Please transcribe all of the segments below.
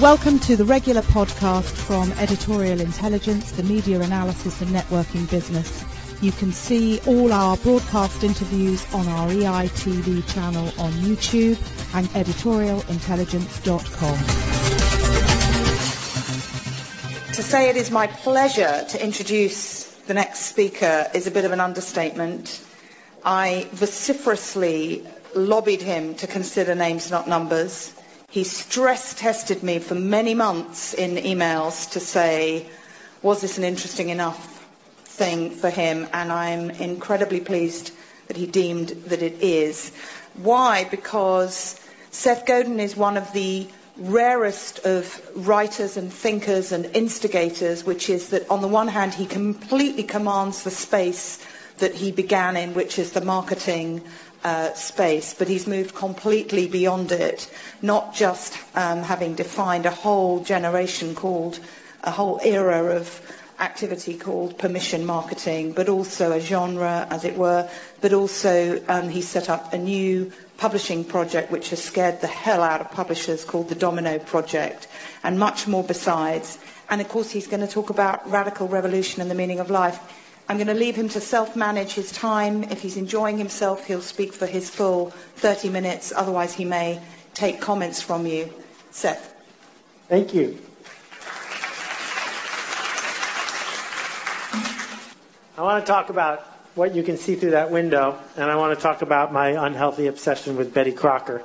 Welcome to the regular podcast from Editorial Intelligence, the media analysis and networking business. You can see all our broadcast interviews on our EITV channel on YouTube and editorialintelligence.com. To say it is my pleasure to introduce the next speaker is a bit of an understatement. I vociferously lobbied him to consider names, not numbers. He stress tested me for many months in emails to say, was this an interesting enough thing for him? And I'm incredibly pleased that he deemed that it is. Why? Because Seth Godin is one of the rarest of writers and thinkers and instigators, which is that on the one hand, he completely commands the space that he began in, which is the marketing uh, space, but he's moved completely beyond it, not just um, having defined a whole generation called, a whole era of activity called permission marketing, but also a genre, as it were, but also um, he set up a new publishing project which has scared the hell out of publishers called the Domino Project, and much more besides. And of course, he's going to talk about radical revolution and the meaning of life. I'm going to leave him to self-manage his time. If he's enjoying himself, he'll speak for his full 30 minutes. Otherwise, he may take comments from you. Seth. Thank you. I want to talk about what you can see through that window, and I want to talk about my unhealthy obsession with Betty Crocker.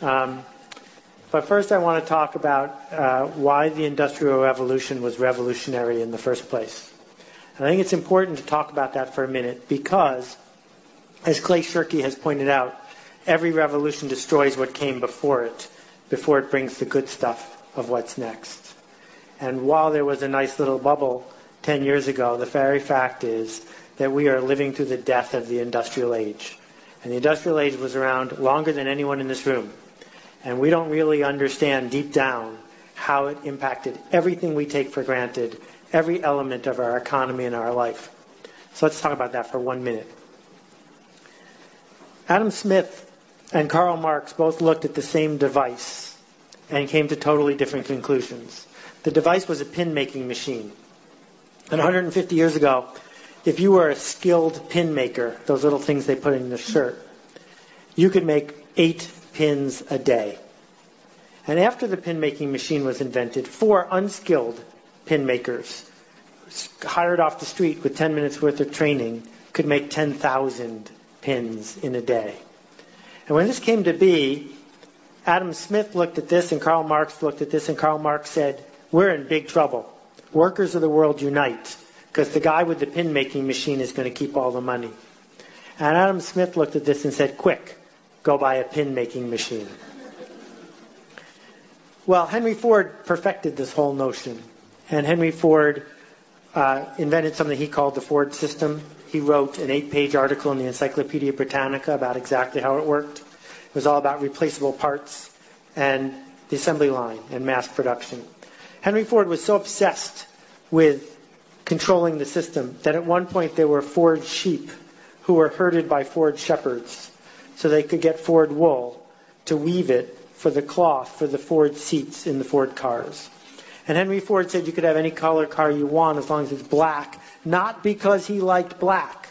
Um, but first, I want to talk about uh, why the Industrial Revolution was revolutionary in the first place. And I think it's important to talk about that for a minute because, as Clay Shirky has pointed out, every revolution destroys what came before it, before it brings the good stuff of what's next. And while there was a nice little bubble 10 years ago, the very fact is that we are living through the death of the industrial age. And the industrial age was around longer than anyone in this room. And we don't really understand deep down how it impacted everything we take for granted every element of our economy and our life. So let's talk about that for one minute. Adam Smith and Karl Marx both looked at the same device and came to totally different conclusions. The device was a pin making machine. And 150 years ago, if you were a skilled pin maker, those little things they put in the shirt, you could make eight pins a day. And after the pin making machine was invented, four unskilled pin makers hired off the street with 10 minutes worth of training could make 10,000 pins in a day. And when this came to be, Adam Smith looked at this and Karl Marx looked at this and Karl Marx said, we're in big trouble. Workers of the world unite because the guy with the pin making machine is going to keep all the money. And Adam Smith looked at this and said, quick, go buy a pin making machine. Well, Henry Ford perfected this whole notion. And Henry Ford uh, invented something he called the Ford system. He wrote an eight-page article in the Encyclopedia Britannica about exactly how it worked. It was all about replaceable parts and the assembly line and mass production. Henry Ford was so obsessed with controlling the system that at one point there were Ford sheep who were herded by Ford shepherds so they could get Ford wool to weave it for the cloth for the Ford seats in the Ford cars. And Henry Ford said you could have any color car you want as long as it's black, not because he liked black,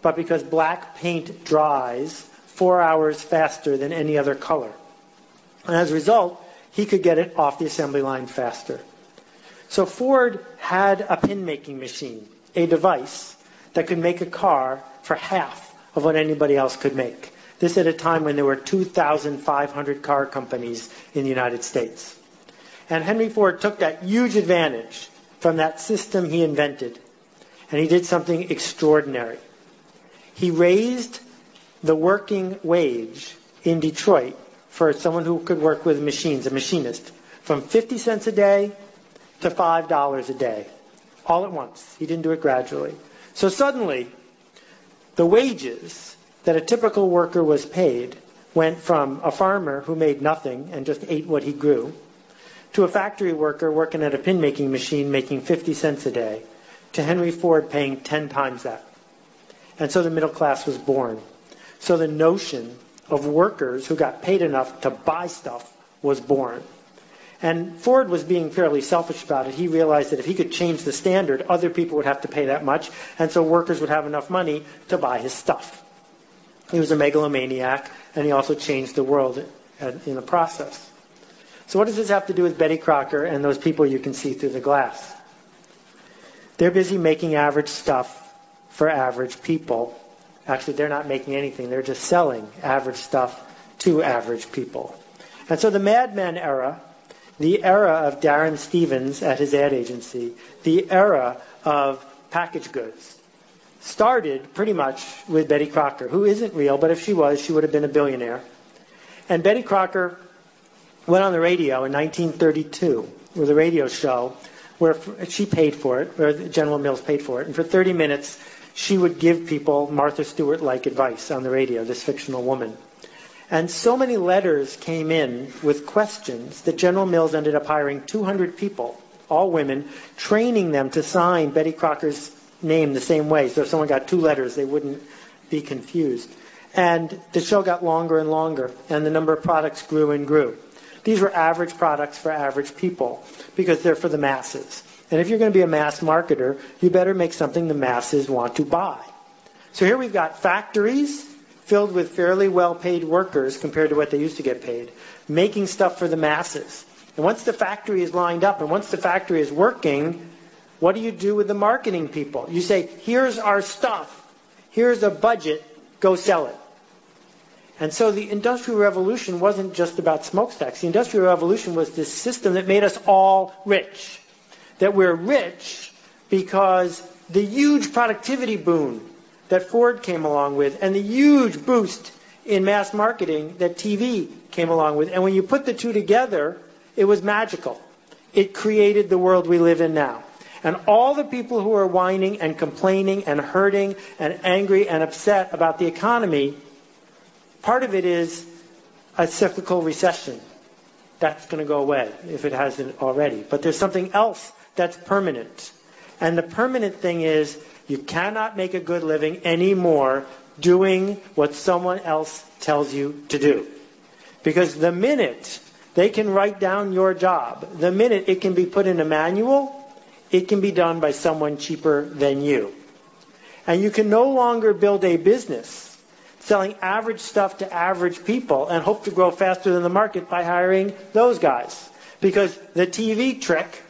but because black paint dries four hours faster than any other color. And as a result, he could get it off the assembly line faster. So Ford had a pin making machine, a device that could make a car for half of what anybody else could make. This at a time when there were 2,500 car companies in the United States. And Henry Ford took that huge advantage from that system he invented, and he did something extraordinary. He raised the working wage in Detroit for someone who could work with machines, a machinist, from 50 cents a day to $5 a day, all at once. He didn't do it gradually. So suddenly, the wages that a typical worker was paid went from a farmer who made nothing and just ate what he grew to a factory worker working at a pin making machine making 50 cents a day, to Henry Ford paying 10 times that. And so the middle class was born. So the notion of workers who got paid enough to buy stuff was born. And Ford was being fairly selfish about it. He realized that if he could change the standard, other people would have to pay that much, and so workers would have enough money to buy his stuff. He was a megalomaniac, and he also changed the world in the process. So what does this have to do with Betty Crocker and those people you can see through the glass? They're busy making average stuff for average people. Actually, they're not making anything. They're just selling average stuff to average people. And so the Mad Men era the era of Darrin Stephens at his ad agency, the era of packaged goods, started pretty much with Betty Crocker, who isn't real, but if she was, she would have been a billionaire. And Betty Crocker went on the radio in 1932 with a radio show where she paid for it, or General Mills paid for it, and for 30 minutes she would give people Martha Stewart-like advice on the radio, this fictional woman. And so many letters came in with questions that General Mills ended up hiring 200 people, all women, training them to sign Betty Crocker's name the same way. So if someone got two letters, they wouldn't be confused. And the show got longer and longer, and the number of products grew and grew. These were average products for average people because they're for the masses. And if you're going to be a mass marketer, you better make something the masses want to buy. So here we've got factories filled with fairly well paid workers compared to what they used to get paid, making stuff for the masses. And once the factory is lined up and once the factory is working, what do you do with the marketing people? You say, here's our stuff, here's a budget, go sell it. And so the Industrial Revolution wasn't just about smokestacks. The Industrial Revolution was this system that made us all rich. That we're rich because the huge productivity boon that Ford came along with and the huge boost in mass marketing that TV came along with. And when you put the two together, it was magical. It created the world we live in now. And all the people who are whining and complaining and hurting and angry and upset about the economy, part of it is a cyclical recession. That's going to go away if it hasn't already. But there's something else that's permanent. And the permanent thing is you cannot make a good living anymore doing what someone else tells you to do. Because the minute they can write down your job, the minute it can be put in a manual, it can be done by someone cheaper than you. And you can no longer build a business selling average stuff to average people and hope to grow faster than the market by hiring those guys. Because the TV trick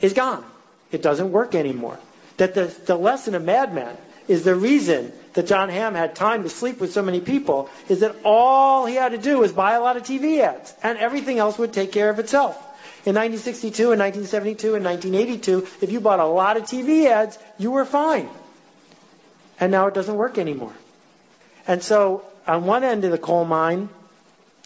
is gone. It doesn't work anymore that the, the lesson of Mad Men is the reason that Jon Hamm had time to sleep with so many people is that all he had to do was buy a lot of TV ads, and everything else would take care of itself. In 1962 and 1972 and 1982, if you bought a lot of TV ads, you were fine. And now it doesn't work anymore. And so, on one end of the coal mine,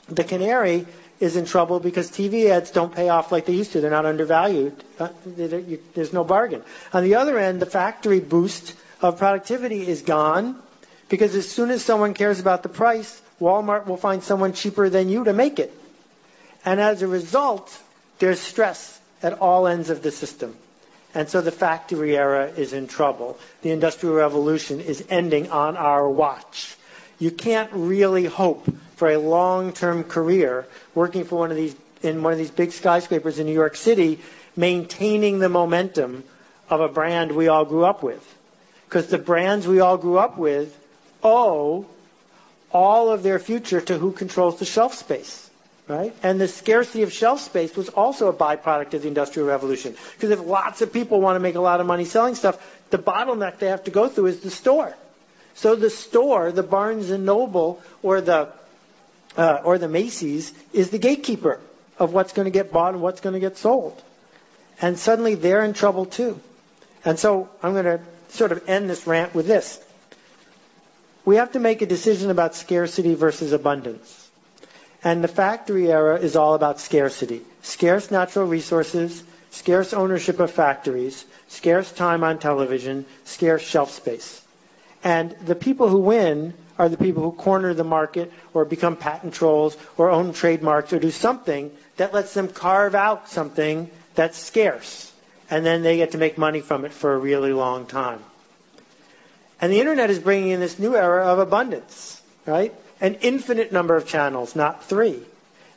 the canary is in trouble because TV ads don't pay off like they used to. They're not undervalued. Uh, there's no bargain. On the other end, the factory boost of productivity is gone because as soon as someone cares about the price, Walmart will find someone cheaper than you to make it. And as a result, there's stress at all ends of the system. And so the factory era is in trouble. The Industrial Revolution is ending on our watch. You can't really hope for a long-term career working for one of these in one of these big skyscrapers in New York City, maintaining the momentum of a brand we all grew up with. Because the brands we all grew up with owe all of their future to who controls the shelf space. Right? And the scarcity of shelf space was also a byproduct of the Industrial Revolution. Because if lots of people want to make a lot of money selling stuff, the bottleneck they have to go through is the store. So the store, the Barnes and Noble or the uh, or the Macy's is the gatekeeper of what's going to get bought and what's going to get sold. And suddenly they're in trouble too. And so I'm going to sort of end this rant with this. We have to make a decision about scarcity versus abundance. And the factory era is all about scarcity. Scarce natural resources, scarce ownership of factories, scarce time on television, scarce shelf space. And the people who win are the people who corner the market or become patent trolls or own trademarks or do something that lets them carve out something that's scarce. And then they get to make money from it for a really long time. And the internet is bringing in this new era of abundance, right? an infinite number of channels, not three.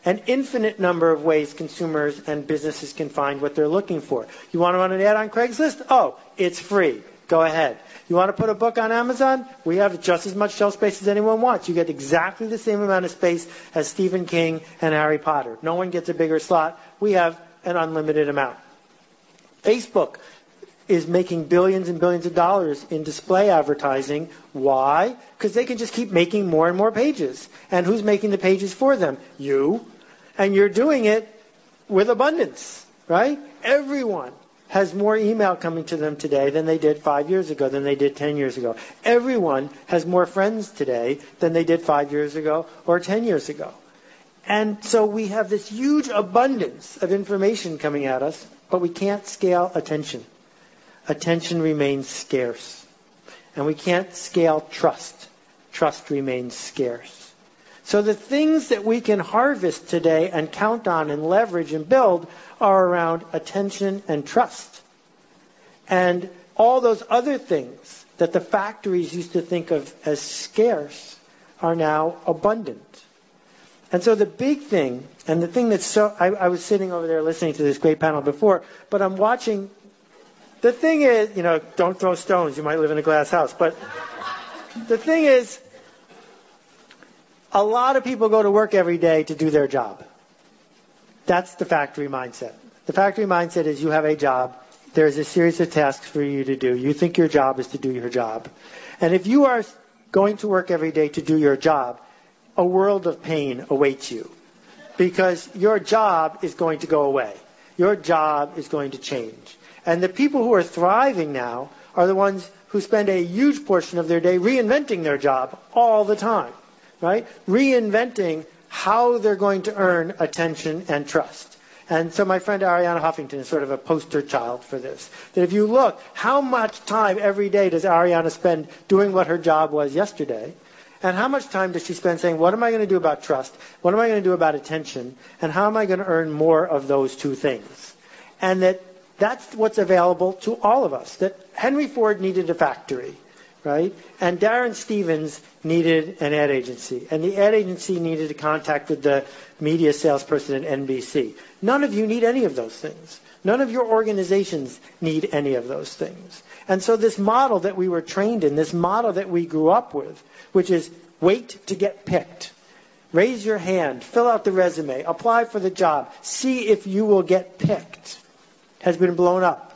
An infinite number of ways consumers and businesses can find what they're looking for. You want to run an ad on Craigslist? Oh, it's free. Go ahead. You want to put a book on Amazon? We have just as much shelf space as anyone wants. You get exactly the same amount of space as Stephen King and Harry Potter. No one gets a bigger slot. We have an unlimited amount. Facebook is making billions and billions of dollars in display advertising. Why? Because they can just keep making more and more pages. And who's making the pages for them? You. And you're doing it with abundance, right? Everyone has more email coming to them today than they did five years ago, than they did 10 years ago. Everyone has more friends today than they did five years ago or 10 years ago. And so we have this huge abundance of information coming at us, but we can't scale attention attention remains scarce. And we can't scale trust. Trust remains scarce. So the things that we can harvest today and count on and leverage and build are around attention and trust. And all those other things that the factories used to think of as scarce are now abundant. And so the big thing, and the thing that's so, I, I was sitting over there listening to this great panel before, but I'm watching the thing is, you know, don't throw stones. You might live in a glass house. But the thing is, a lot of people go to work every day to do their job. That's the factory mindset. The factory mindset is you have a job. There's a series of tasks for you to do. You think your job is to do your job. And if you are going to work every day to do your job, a world of pain awaits you. Because your job is going to go away. Your job is going to change. And the people who are thriving now are the ones who spend a huge portion of their day reinventing their job all the time, right? Reinventing how they're going to earn attention and trust. And so my friend Arianna Huffington is sort of a poster child for this. That if you look, how much time every day does Arianna spend doing what her job was yesterday? And how much time does she spend saying, what am I going to do about trust? What am I going to do about attention? And how am I going to earn more of those two things? And that that's what's available to all of us. That Henry Ford needed a factory, right? And Darrin Stephens needed an ad agency. And the ad agency needed a contact with the media salesperson at NBC. None of you need any of those things. None of your organizations need any of those things. And so this model that we were trained in, this model that we grew up with, which is wait to get picked. Raise your hand, fill out the resume, apply for the job, see if you will get picked has been blown up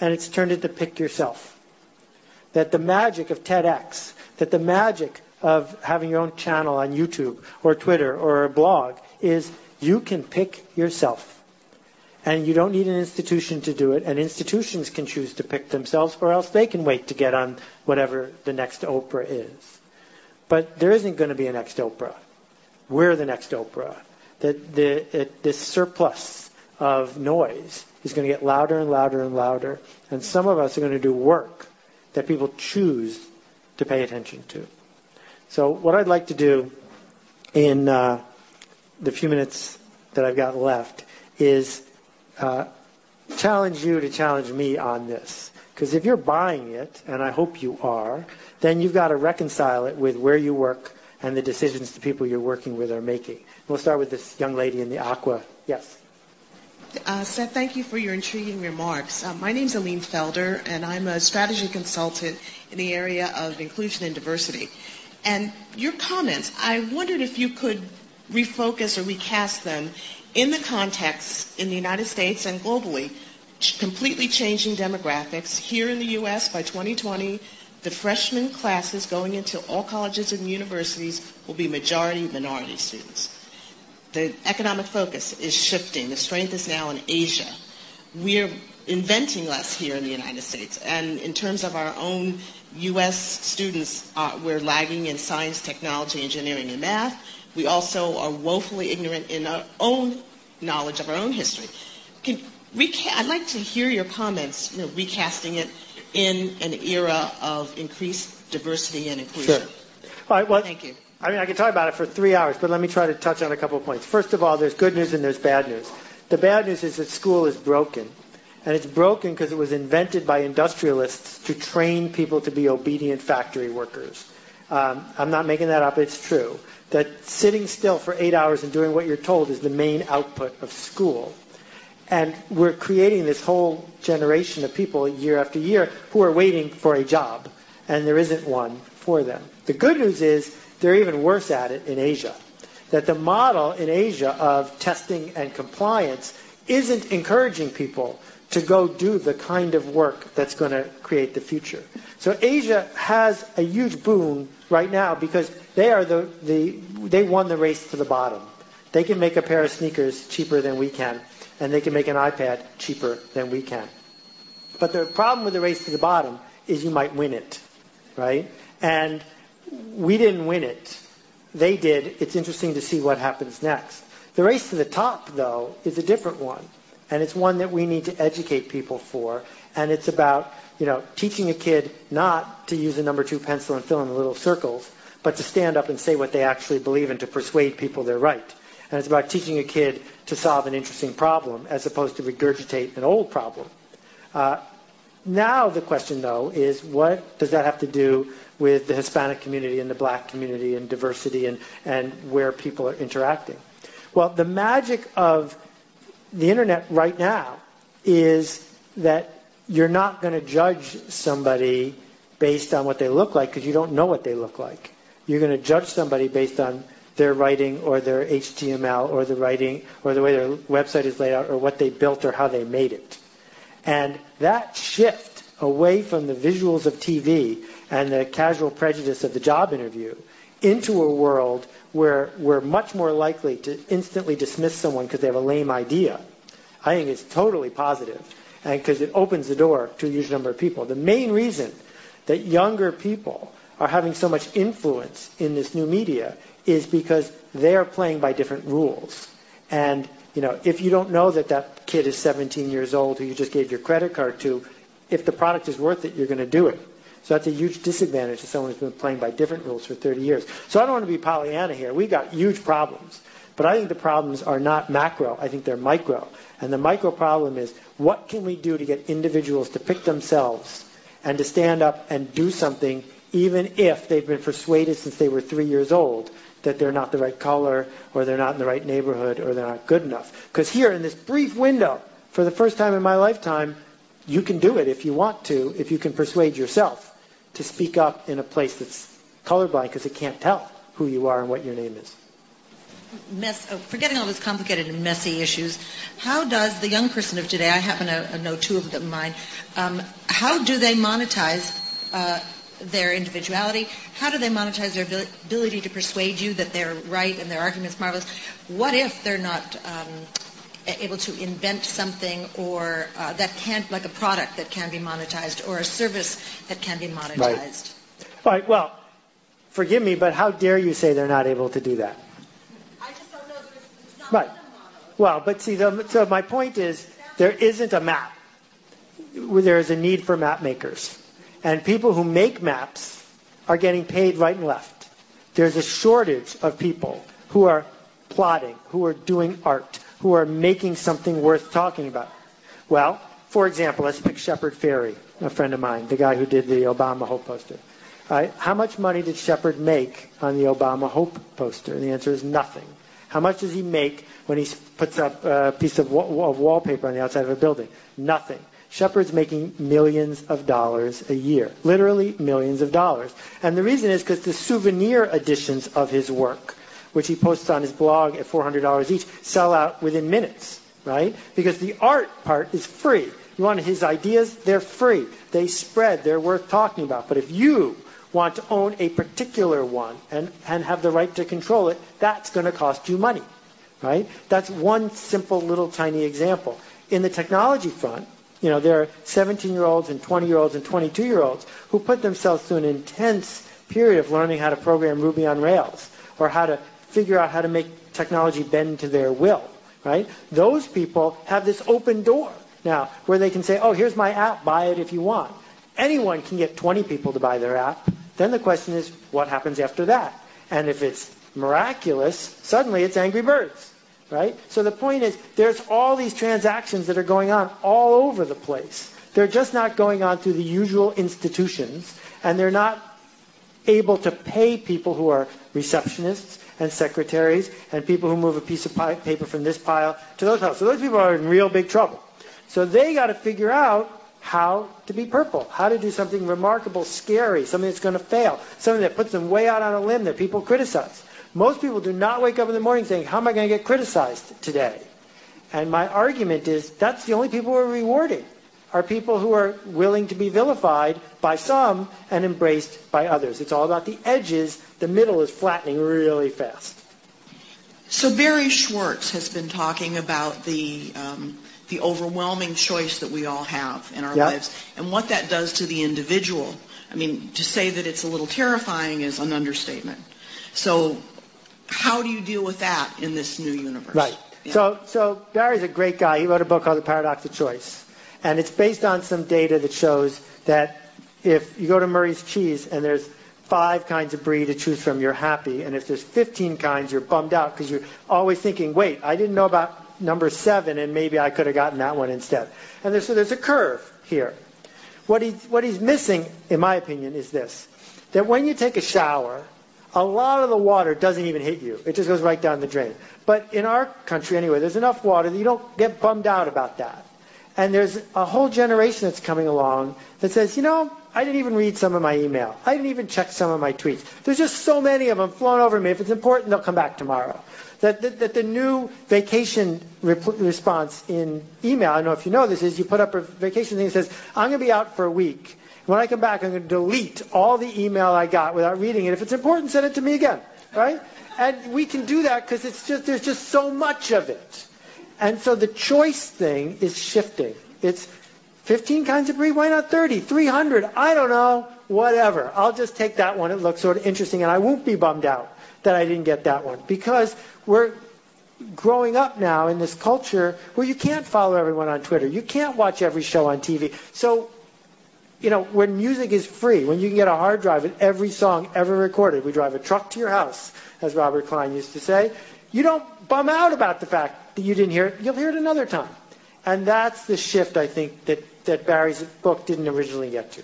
and it's turned into pick yourself. That the magic of TEDx, that the magic of having your own channel on YouTube or Twitter or a blog is you can pick yourself. And you don't need an institution to do it, and institutions can choose to pick themselves, or else they can wait to get on whatever the next Oprah is. But there isn't going to be a next Oprah. We're the next Oprah. That the, it, this surplus of noise is going to get louder and louder and louder. And some of us are going to do work that people choose to pay attention to. So what I'd like to do in uh, the few minutes that I've got left is uh, challenge you to challenge me on this. Because if you're buying it, and I hope you are, then you've got to reconcile it with where you work and the decisions the people you're working with are making. We'll start with this young lady in the aqua. Yes. Uh, Seth, thank you for your intriguing remarks. Uh, my name is Aline Felder, and I'm a strategy consultant in the area of inclusion and diversity. And your comments, I wondered if you could refocus or recast them in the context in the United States and globally, completely changing demographics. Here in the U.S. by 2020, the freshman classes going into all colleges and universities will be majority minority students the economic focus is shifting. The strength is now in Asia. We're inventing less here in the United States. And in terms of our own U.S. students, uh, we're lagging in science, technology, engineering, and math. We also are woefully ignorant in our own knowledge of our own history. Can, reca- I'd like to hear your comments, you know, recasting it in an era of increased diversity and inclusion. Sure. All right, well, Thank you. I mean, I could talk about it for three hours, but let me try to touch on a couple of points. First of all, there's good news and there's bad news. The bad news is that school is broken. And it's broken because it was invented by industrialists to train people to be obedient factory workers. Um, I'm not making that up, it's true. That sitting still for eight hours and doing what you're told is the main output of school. And we're creating this whole generation of people year after year who are waiting for a job, and there isn't one for them. The good news is they're even worse at it in Asia. That the model in Asia of testing and compliance isn't encouraging people to go do the kind of work that's going to create the future. So Asia has a huge boon right now because they are the, the they won the race to the bottom. They can make a pair of sneakers cheaper than we can, and they can make an iPad cheaper than we can. But the problem with the race to the bottom is you might win it, right? And we didn't win it. They did. It's interesting to see what happens next. The race to the top, though, is a different one and it's one that we need to educate people for. And it's about, you know, teaching a kid not to use a number two pencil and fill in the little circles, but to stand up and say what they actually believe and to persuade people they're right. And it's about teaching a kid to solve an interesting problem as opposed to regurgitate an old problem. Uh, now the question, though, is what does that have to do with the Hispanic community and the black community and diversity and, and where people are interacting? Well, the magic of the internet right now is that you're not going to judge somebody based on what they look like because you don't know what they look like. You're going to judge somebody based on their writing or their HTML or the writing or the way their website is laid out or what they built or how they made it. And that shift away from the visuals of TV and the casual prejudice of the job interview into a world where we're much more likely to instantly dismiss someone because they have a lame idea, I think it's totally positive, and because it opens the door to a huge number of people. The main reason that younger people are having so much influence in this new media is because they are playing by different rules. And you know, if you don't know that that kid is 17 years old who you just gave your credit card to, if the product is worth it, you're going to do it. So that's a huge disadvantage to someone who's been playing by different rules for 30 years. So I don't want to be Pollyanna here. We've got huge problems. But I think the problems are not macro. I think they're micro. And the micro problem is what can we do to get individuals to pick themselves and to stand up and do something even if they've been persuaded since they were three years old that they're not the right color or they're not in the right neighborhood or they're not good enough. Because here in this brief window, for the first time in my lifetime, you can do it if you want to, if you can persuade yourself to speak up in a place that's colorblind because it can't tell who you are and what your name is. Mess, oh, forgetting all those complicated and messy issues, how does the young person of today, I happen to know two of them in mind, um, how do they monetize uh, their individuality? How do they monetize their ability to persuade you that they're right and their argument's marvelous? What if they're not um, able to invent something or uh, that can't, like a product that can be monetized or a service that can be monetized. Right. right. Well, forgive me, but how dare you say they're not able to do that? I just don't know. It's not right. Well, but see, the, so my point is there isn't a map. There is a need for map makers. And people who make maps are getting paid right and left. There's a shortage of people who are plotting, who are doing art, who are making something worth talking about. Well, for example, let's pick Shepard Fairey, a friend of mine, the guy who did the Obama Hope poster. Right? How much money did Shepard make on the Obama Hope poster? The answer is nothing. How much does he make when he puts up a piece of, wa- of wallpaper on the outside of a building? Nothing. Shepard's making millions of dollars a year, literally millions of dollars. And the reason is because the souvenir editions of his work which he posts on his blog at $400 each, sell out within minutes, right? Because the art part is free. You want his ideas? They're free. They spread. They're worth talking about. But if you want to own a particular one and, and have the right to control it, that's going to cost you money, right? That's one simple little tiny example. In the technology front, you know, there are 17-year-olds and 20-year-olds and 22-year-olds who put themselves through an intense period of learning how to program Ruby on Rails or how to figure out how to make technology bend to their will, right? Those people have this open door now where they can say, oh, here's my app, buy it if you want. Anyone can get 20 people to buy their app. Then the question is, what happens after that? And if it's miraculous, suddenly it's Angry Birds, right? So the point is, there's all these transactions that are going on all over the place. They're just not going on through the usual institutions, and they're not able to pay people who are receptionists and secretaries and people who move a piece of paper from this pile to those piles. So those people are in real big trouble. So they got to figure out how to be purple, how to do something remarkable, scary, something that's going to fail, something that puts them way out on a limb that people criticize. Most people do not wake up in the morning saying, how am I going to get criticized today? And my argument is that's the only people we're rewarding are people who are willing to be vilified by some and embraced by others. It's all about the edges. The middle is flattening really fast. So Barry Schwartz has been talking about the um, the overwhelming choice that we all have in our yep. lives and what that does to the individual. I mean, to say that it's a little terrifying is an understatement. So how do you deal with that in this new universe? Right. Yeah. So, so Barry's a great guy. He wrote a book called The Paradox of Choice. And it's based on some data that shows that if you go to Murray's Cheese and there's five kinds of brie to choose from, you're happy. And if there's 15 kinds, you're bummed out because you're always thinking, wait, I didn't know about number seven and maybe I could have gotten that one instead. And there's, so there's a curve here. What, he, what he's missing, in my opinion, is this. That when you take a shower, a lot of the water doesn't even hit you. It just goes right down the drain. But in our country anyway, there's enough water that you don't get bummed out about that. And there's a whole generation that's coming along that says, you know, I didn't even read some of my email. I didn't even check some of my tweets. There's just so many of them flown over me. If it's important, they'll come back tomorrow. That, that, that the new vacation rep- response in email, I don't know if you know this, is you put up a vacation thing that says, I'm going to be out for a week. When I come back, I'm going to delete all the email I got without reading it. If it's important, send it to me again, right? And we can do that because it's just there's just so much of it. And so the choice thing is shifting. It's 15 kinds of brie, why not 30, 300? I don't know, whatever. I'll just take that one. It looks sort of interesting, and I won't be bummed out that I didn't get that one because we're growing up now in this culture where you can't follow everyone on Twitter. You can't watch every show on TV. So, you know, when music is free, when you can get a hard drive with every song ever recorded, we drive a truck to your house, as Robert Klein used to say, you don't bum out about the fact that you didn't hear it. You'll hear it another time. And that's the shift, I think, that, that Barry's book didn't originally get to.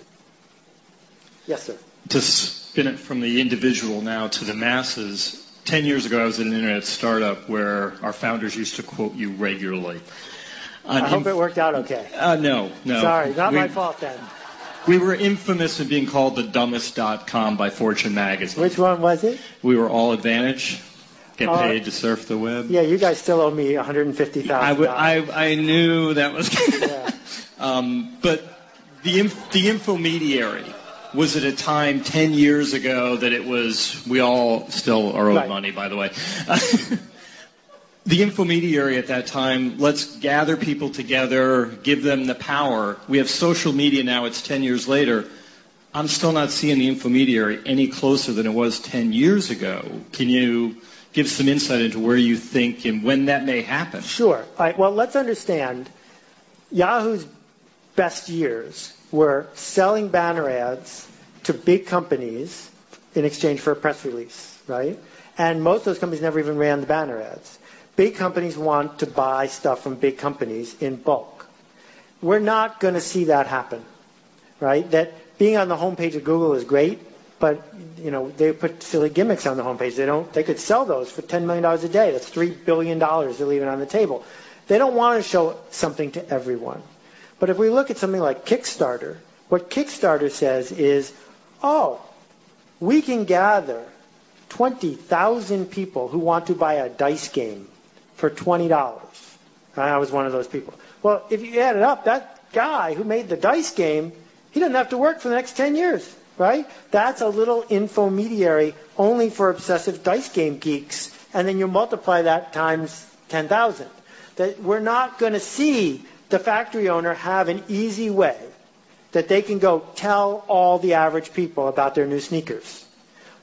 Yes, sir. To spin it from the individual now to the masses, 10 years ago I was at an internet startup where our founders used to quote you regularly. I hope it worked out okay. Uh, no, no. Sorry, not we, my fault then. We were infamous in being called the dumbest.com by Fortune magazine. Which one was it? We were AllAdvantage. Get uh, paid to surf the web. Yeah, you guys still owe me 150,000. I, w- I, I knew that was. yeah. um, but the inf- the infomediary was at a time 10 years ago that it was. We all still are owed right. money, by the way. the infomediary at that time, let's gather people together, give them the power. We have social media now, it's 10 years later. I'm still not seeing the infomediary any closer than it was 10 years ago. Can you give some insight into where you think and when that may happen. Sure. All right, well, let's understand Yahoo's best years were selling banner ads to big companies in exchange for a press release, right? And most of those companies never even ran the banner ads. Big companies want to buy stuff from big companies in bulk. We're not going to see that happen, right? That being on the homepage of Google is great, but you know they put silly gimmicks on the homepage. They don't. They could sell those for ten million dollars a day. That's three billion dollars they're leaving on the table. They don't want to show something to everyone. But if we look at something like Kickstarter, what Kickstarter says is, oh, we can gather 20,000 people who want to buy a dice game for $20. I was one of those people. Well, if you add it up, that guy who made the dice game, he doesn't have to work for the next 10 years right? That's a little infomediary only for obsessive dice game geeks, and then you multiply that times 10,000. That we're not going to see the factory owner have an easy way that they can go tell all the average people about their new sneakers.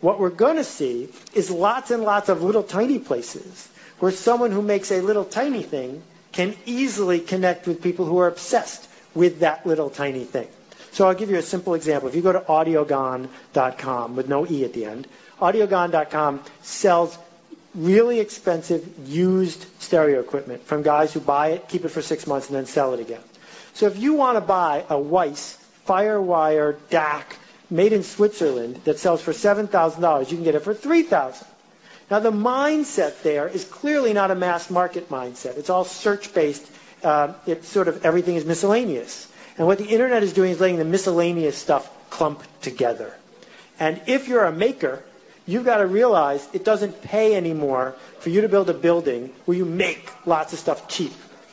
What we're going to see is lots and lots of little tiny places where someone who makes a little tiny thing can easily connect with people who are obsessed with that little tiny thing. So I'll give you a simple example. If you go to audiogon.com with no E at the end, audiogon.com sells really expensive used stereo equipment from guys who buy it, keep it for six months, and then sell it again. So if you want to buy a Weiss Firewire DAC made in Switzerland that sells for $7,000, you can get it for 3000 Now, the mindset there is clearly not a mass market mindset. It's all search based. Uh, it's sort of everything is miscellaneous. And what the internet is doing is letting the miscellaneous stuff clump together. And if you're a maker, you've got to realize it doesn't pay anymore for you to build a building where you make lots of stuff cheap.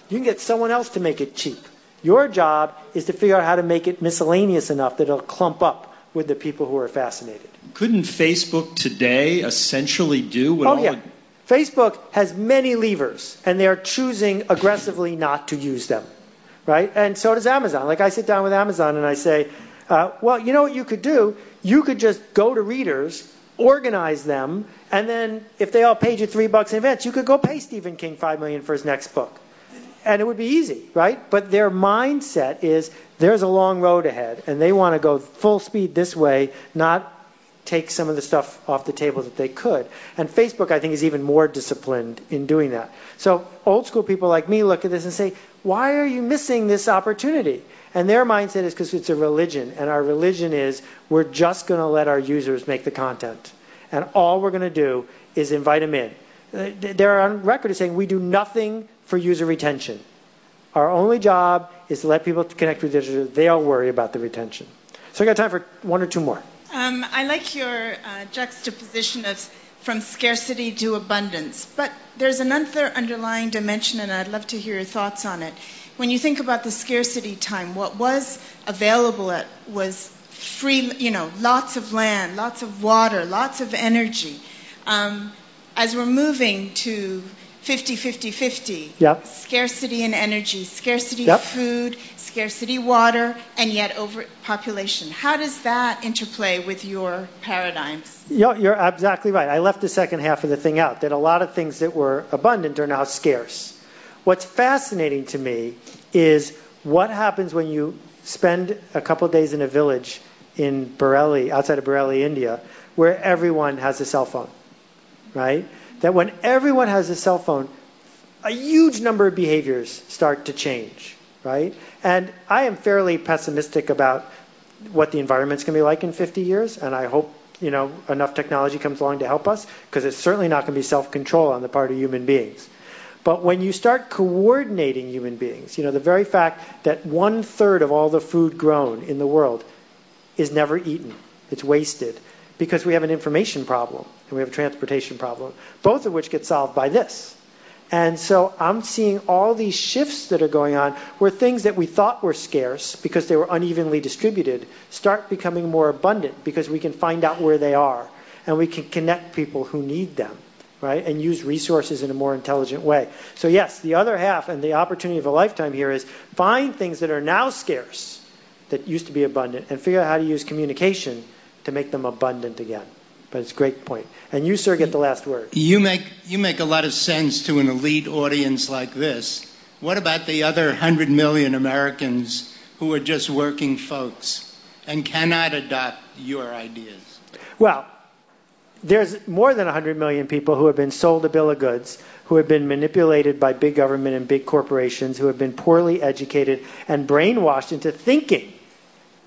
You can get someone else to make it cheap. Your job is to figure out how to make it miscellaneous enough that it'll clump up with the people who are fascinated. Couldn't Facebook today essentially do what oh, all yeah. Facebook has many levers, and they are choosing aggressively not to use them, right? And so does Amazon. Like I sit down with Amazon and I say, uh, well, you know what you could do? You could just go to readers, organize them, and then if they all paid you three bucks in advance, you could go pay Stephen King five million for his next book. And it would be easy, right? But their mindset is there's a long road ahead, and they want to go full speed this way, not take some of the stuff off the table that they could. And Facebook, I think, is even more disciplined in doing that. So old school people like me look at this and say, why are you missing this opportunity? And their mindset is because it's a religion, and our religion is we're just going to let our users make the content. And all we're going to do is invite them in. Uh, they're on record as saying we do nothing for user retention. Our only job is to let people connect with each other. They'll worry about the retention. So I got time for one or two more. Um, I like your uh, juxtaposition of from scarcity to abundance, but there's another underlying dimension, and I'd love to hear your thoughts on it. When you think about the scarcity time, what was available at was free, you know, lots of land, lots of water, lots of energy. Um, as we're moving to 50 50 50. Yep. Scarcity in energy, scarcity yep. food, scarcity water, and yet overpopulation. How does that interplay with your paradigms? You're, you're exactly right. I left the second half of the thing out that a lot of things that were abundant are now scarce. What's fascinating to me is what happens when you spend a couple days in a village in Bareilly, outside of Bareilly, India, where everyone has a cell phone, right? that when everyone has a cell phone, a huge number of behaviors start to change, right? And I am fairly pessimistic about what the environment's going to be like in 50 years, and I hope you know enough technology comes along to help us because it's certainly not going to be self-control on the part of human beings. But when you start coordinating human beings, you know the very fact that one third of all the food grown in the world is never eaten, it's wasted because we have an information problem and we have a transportation problem, both of which get solved by this. And so I'm seeing all these shifts that are going on where things that we thought were scarce because they were unevenly distributed start becoming more abundant because we can find out where they are and we can connect people who need them, right? And use resources in a more intelligent way. So, yes, the other half and the opportunity of a lifetime here is find things that are now scarce that used to be abundant and figure out how to use communication to make them abundant again. But it's a great point. And you, sir, get the last word. You make, you make a lot of sense to an elite audience like this. What about the other 100 million Americans who are just working folks and cannot adopt your ideas? Well, there's more than 100 million people who have been sold a bill of goods, who have been manipulated by big government and big corporations, who have been poorly educated and brainwashed into thinking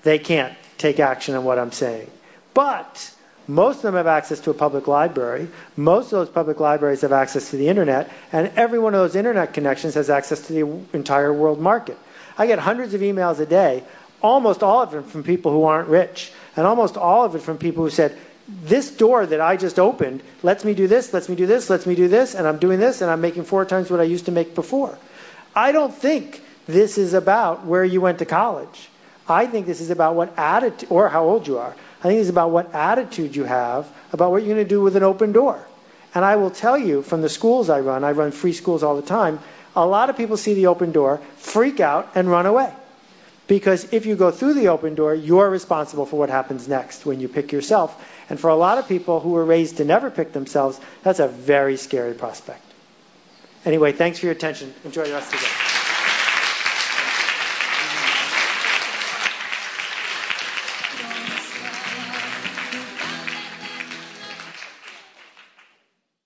they can't take action on what I'm saying. But most of them have access to a public library. Most of those public libraries have access to the internet, and every one of those internet connections has access to the entire world market. I get hundreds of emails a day, almost all of them from people who aren't rich, and almost all of it from people who said, this door that I just opened lets me do this, lets me do this, lets me do this, and I'm doing this, and I'm making four times what I used to make before. I don't think this is about where you went to college. I think this is about what attitude, or how old you are. I think it's about what attitude you have about what you're going to do with an open door. And I will tell you from the schools I run, I run free schools all the time, a lot of people see the open door, freak out, and run away. Because if you go through the open door, you're responsible for what happens next when you pick yourself. And for a lot of people who were raised to never pick themselves, that's a very scary prospect. Anyway, thanks for your attention. Enjoy the rest of the day.